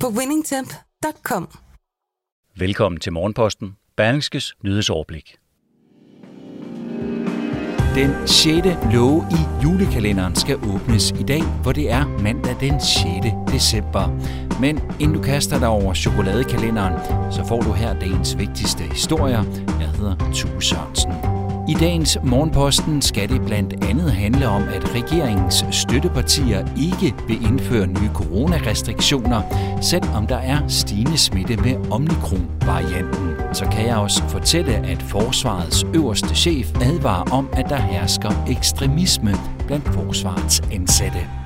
på winningtemp.com. Velkommen til Morgenposten, Berlingskes nyhedsoverblik. Den 6. låge i julekalenderen skal åbnes i dag, hvor det er mandag den 6. december. Men inden du kaster dig over chokoladekalenderen, så får du her dagens vigtigste historier. Jeg hedder Tue Sørensen. I dagens Morgenposten skal det blandt andet handle om, at regeringens støttepartier ikke vil indføre nye coronarestriktioner, selvom der er stigende smitte med omikron-varianten. Så kan jeg også fortælle, at forsvarets øverste chef advarer om, at der hersker ekstremisme blandt forsvarets ansatte.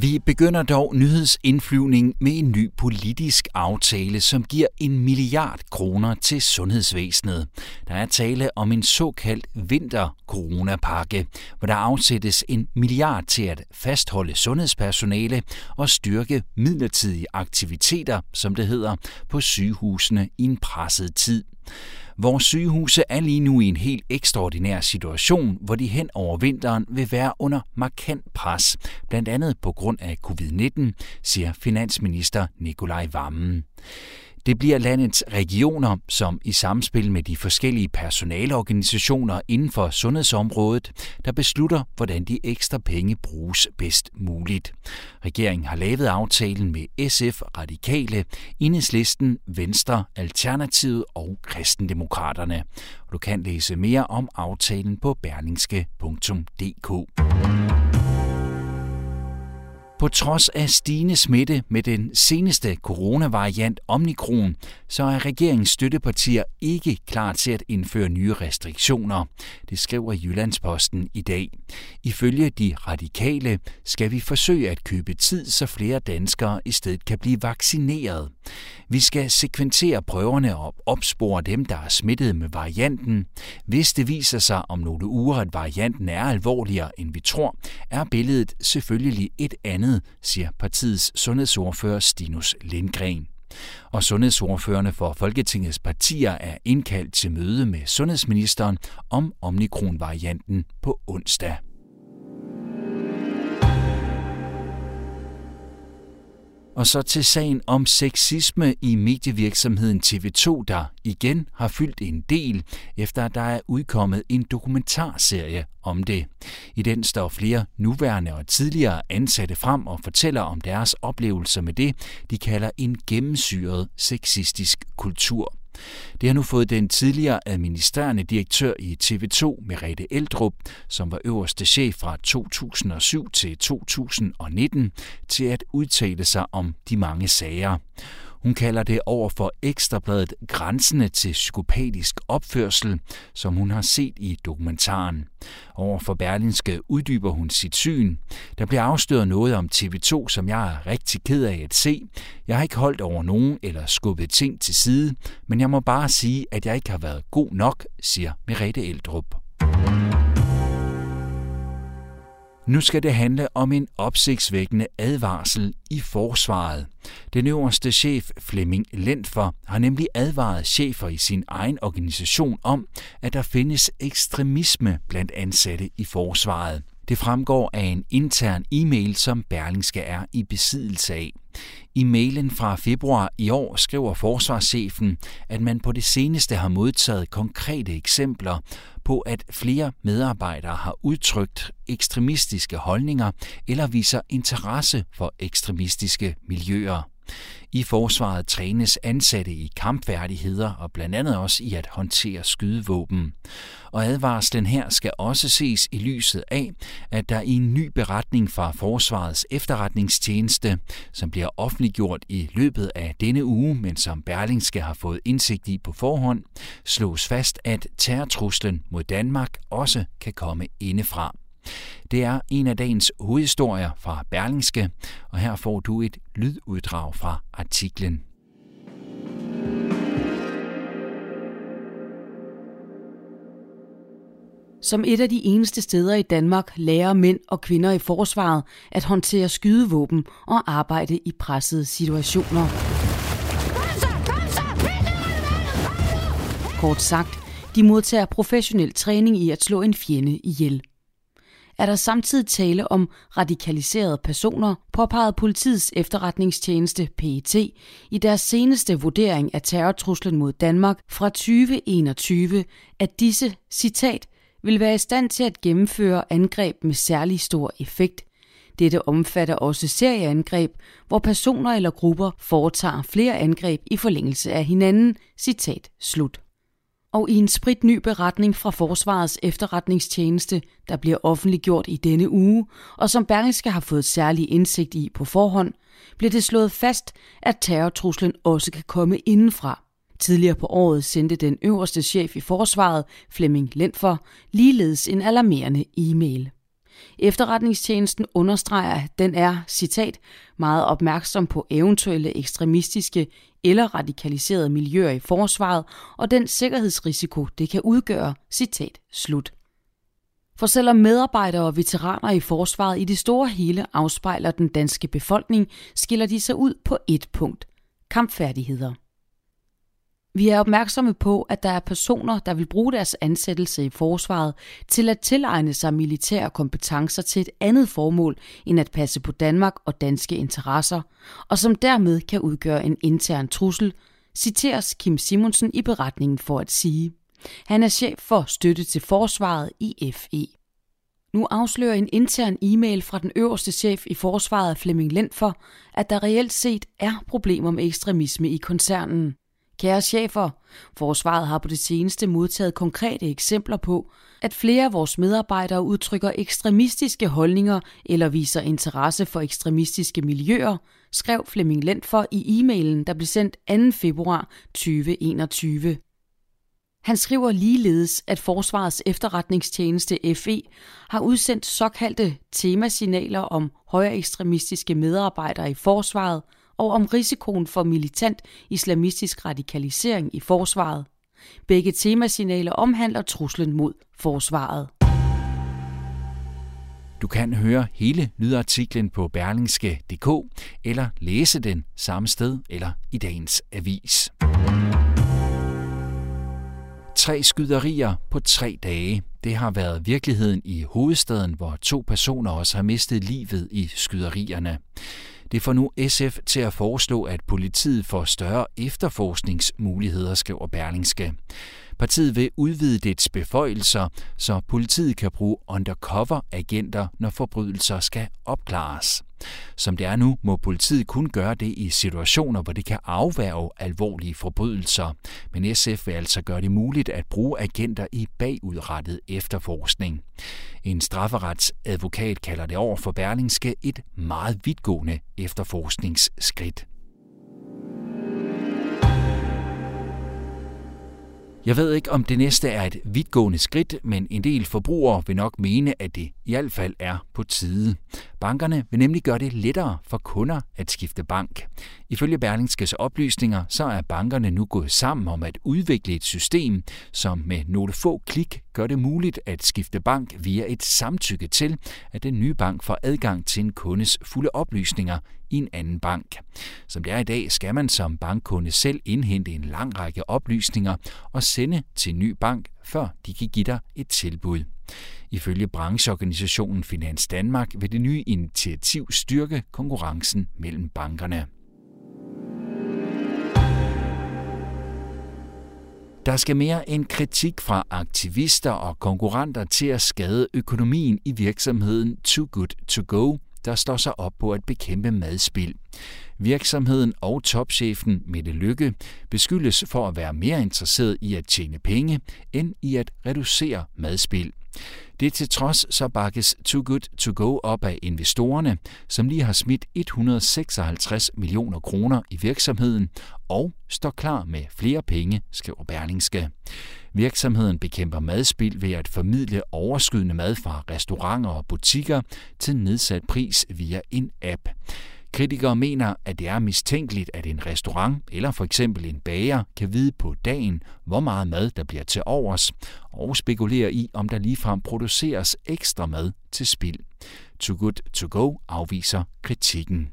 Vi begynder dog nyhedsindflyvning med en ny politisk aftale, som giver en milliard kroner til sundhedsvæsenet. Der er tale om en såkaldt vinter-coronapakke, hvor der afsættes en milliard til at fastholde sundhedspersonale og styrke midlertidige aktiviteter, som det hedder, på sygehusene i en presset tid. Vores sygehuse er lige nu i en helt ekstraordinær situation, hvor de hen over vinteren vil være under markant pres, blandt andet på grund af covid-19, siger finansminister Nikolaj Vammen. Det bliver landets regioner, som i samspil med de forskellige personaleorganisationer inden for sundhedsområdet, der beslutter, hvordan de ekstra penge bruges bedst muligt. Regeringen har lavet aftalen med SF, Radikale, Enhedslisten, Venstre, Alternativet og Kristendemokraterne. Du kan læse mere om aftalen på berlingske.dk. På trods af stigende smitte med den seneste coronavariant Omikron, så er regeringens støttepartier ikke klar til at indføre nye restriktioner. Det skriver Jyllandsposten i dag. Ifølge de radikale skal vi forsøge at købe tid, så flere danskere i stedet kan blive vaccineret. Vi skal sekventere prøverne og opspore dem, der er smittet med varianten. Hvis det viser sig om nogle uger, at varianten er alvorligere, end vi tror, er billedet selvfølgelig et andet, siger partiets sundhedsordfører Stinus Lindgren. Og sundhedsordførende for Folketingets partier er indkaldt til møde med sundhedsministeren om omikron-varianten på onsdag. Og så til sagen om sexisme i medievirksomheden TV2, der igen har fyldt en del, efter at der er udkommet en dokumentarserie om det. I den står flere nuværende og tidligere ansatte frem og fortæller om deres oplevelser med det, de kalder en gennemsyret sexistisk kultur. Det har nu fået den tidligere administrerende direktør i TV2, Merete Eldrup, som var øverste chef fra 2007 til 2019, til at udtale sig om de mange sager. Hun kalder det over for ekstrabladet grænsende til psykopatisk opførsel, som hun har set i dokumentaren. Over for Berlinske uddyber hun sit syn. Der bliver afsløret noget om TV2, som jeg er rigtig ked af at se. Jeg har ikke holdt over nogen eller skubbet ting til side, men jeg må bare sige, at jeg ikke har været god nok, siger Merete Eldrup. Nu skal det handle om en opsigtsvækkende advarsel i forsvaret. Den øverste chef Flemming Lentfer har nemlig advaret chefer i sin egen organisation om, at der findes ekstremisme blandt ansatte i forsvaret. Det fremgår af en intern e-mail, som Berlingske er i besiddelse af. I mailen fra februar i år skriver forsvarschefen, at man på det seneste har modtaget konkrete eksempler på, at flere medarbejdere har udtrykt ekstremistiske holdninger eller viser interesse for ekstremistiske miljøer. I forsvaret trænes ansatte i kampfærdigheder og blandt andet også i at håndtere skydevåben. Og advarslen her skal også ses i lyset af, at der i en ny beretning fra Forsvarets efterretningstjeneste, som bliver offentliggjort i løbet af denne uge, men som Berlingske har fået indsigt i på forhånd, slås fast, at terrortruslen mod Danmark også kan komme indefra. Det er en af dagens hovedhistorier fra Berlingske, og her får du et lyduddrag fra artiklen. Som et af de eneste steder i Danmark lærer mænd og kvinder i forsvaret at håndtere skydevåben og arbejde i pressede situationer. Kort sagt, de modtager professionel træning i at slå en fjende ihjel. Er der samtidig tale om radikaliserede personer, påpegede politiets efterretningstjeneste PET i deres seneste vurdering af terrortruslen mod Danmark fra 2021, at disse, citat, vil være i stand til at gennemføre angreb med særlig stor effekt. Dette omfatter også serieangreb, hvor personer eller grupper foretager flere angreb i forlængelse af hinanden. Citat slut. Og i en sprit ny beretning fra Forsvarets efterretningstjeneste, der bliver offentliggjort i denne uge, og som Berlingske har fået særlig indsigt i på forhånd, bliver det slået fast, at terrortruslen også kan komme indenfra. Tidligere på året sendte den øverste chef i forsvaret, Flemming Lentfor, ligeledes en alarmerende e-mail. Efterretningstjenesten understreger, at den er, citat, meget opmærksom på eventuelle ekstremistiske eller radikaliserede miljøer i forsvaret og den sikkerhedsrisiko, det kan udgøre, citat, slut. For selvom medarbejdere og veteraner i forsvaret i det store hele afspejler den danske befolkning, skiller de sig ud på et punkt. Kampfærdigheder. Vi er opmærksomme på, at der er personer, der vil bruge deres ansættelse i forsvaret til at tilegne sig militære kompetencer til et andet formål end at passe på Danmark og danske interesser, og som dermed kan udgøre en intern trussel, citeres Kim Simonsen i beretningen for at sige. Han er chef for støtte til forsvaret i FE. Nu afslører en intern e-mail fra den øverste chef i forsvaret Flemming Lent for, at der reelt set er problemer med ekstremisme i koncernen. Kære chefer, forsvaret har på det seneste modtaget konkrete eksempler på, at flere af vores medarbejdere udtrykker ekstremistiske holdninger eller viser interesse for ekstremistiske miljøer, skrev Flemming Lent for i e-mailen, der blev sendt 2. februar 2021. Han skriver ligeledes, at Forsvarets efterretningstjeneste FE har udsendt såkaldte temasignaler om højere ekstremistiske medarbejdere i forsvaret – og om risikoen for militant islamistisk radikalisering i forsvaret. Begge temasignaler omhandler truslen mod forsvaret. Du kan høre hele lydartiklen på berlingske.dk eller læse den samme sted eller i dagens avis. Tre skyderier på tre dage. Det har været virkeligheden i hovedstaden, hvor to personer også har mistet livet i skyderierne. Det får nu SF til at foreslå, at politiet får større efterforskningsmuligheder, skriver Berlingske. Partiet vil udvide dets beføjelser, så politiet kan bruge undercover-agenter, når forbrydelser skal opklares. Som det er nu, må politiet kun gøre det i situationer, hvor det kan afværge alvorlige forbrydelser. Men SF vil altså gøre det muligt at bruge agenter i bagudrettet efterforskning. En strafferetsadvokat kalder det over for Berlingske et meget vidtgående efterforskningsskridt. Jeg ved ikke, om det næste er et vidtgående skridt, men en del forbrugere vil nok mene, at det i hvert fald er på tide. Bankerne vil nemlig gøre det lettere for kunder at skifte bank. Ifølge Berlingskes oplysninger, så er bankerne nu gået sammen om at udvikle et system, som med nogle få klik gør det muligt at skifte bank via et samtykke til, at den nye bank får adgang til en kundes fulde oplysninger i en anden bank. Som det er i dag, skal man som bankkunde selv indhente en lang række oplysninger og sende til ny bank, før de kan give dig et tilbud. Ifølge brancheorganisationen Finans Danmark vil det nye initiativ styrke konkurrencen mellem bankerne. Der skal mere end kritik fra aktivister og konkurrenter til at skade økonomien i virksomheden Too Good To Go, der står sig op på at bekæmpe madspild. Virksomheden og topchefen Mette Lykke beskyldes for at være mere interesseret i at tjene penge, end i at reducere madspild. Det til trods så bakkes Too Good To Go op af investorerne, som lige har smidt 156 millioner kroner i virksomheden og står klar med flere penge, skriver Berlingske. Virksomheden bekæmper madspild ved at formidle overskydende mad fra restauranter og butikker til nedsat pris via en app. Kritikere mener, at det er mistænkeligt, at en restaurant eller for eksempel en bager kan vide på dagen, hvor meget mad der bliver til overs, og spekulerer i, om der ligefrem produceres ekstra mad til spild. Too Good To Go afviser kritikken.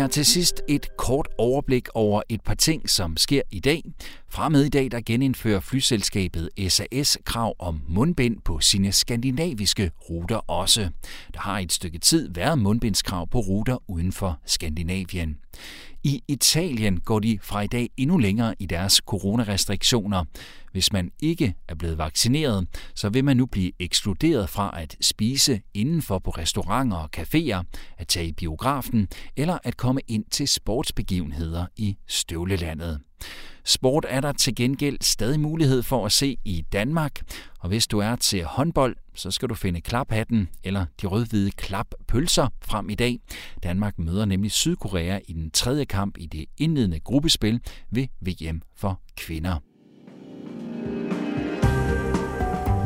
Her til sidst et kort overblik over et par ting, som sker i dag. Fra med i dag, der genindfører flyselskabet SAS krav om mundbind på sine skandinaviske ruter også. Der har et stykke tid været mundbindskrav på ruter uden for Skandinavien. I Italien går de fra i dag endnu længere i deres coronarestriktioner. Hvis man ikke er blevet vaccineret, så vil man nu blive ekskluderet fra at spise indenfor på restauranter og caféer, at tage i biografen eller at komme ind til sportsbegivenheder i støvlelandet. Sport er der til gengæld stadig mulighed for at se i Danmark, og hvis du er til håndbold, så skal du finde klaphatten eller de rødhvide klappølser frem i dag. Danmark møder nemlig Sydkorea i den tredje kamp i det indledende gruppespil ved VM for kvinder.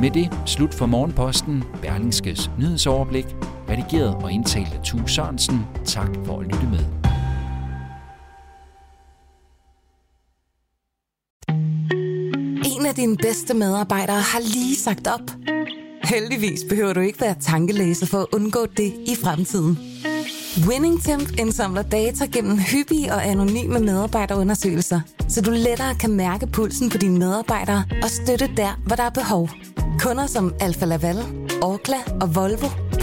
Med det slut for Morgenposten, Berlingskes nyhedsoverblik, redigeret og indtalt af Tue Sørensen. Tak for at lytte med. En af dine bedste medarbejdere har lige sagt op. Heldigvis behøver du ikke være tankelæser for at undgå det i fremtiden. WinningTemp indsamler data gennem hyppige og anonyme medarbejderundersøgelser, så du lettere kan mærke pulsen på dine medarbejdere og støtte der, hvor der er behov. Kunder som Alfa Laval, Orkla og Volvo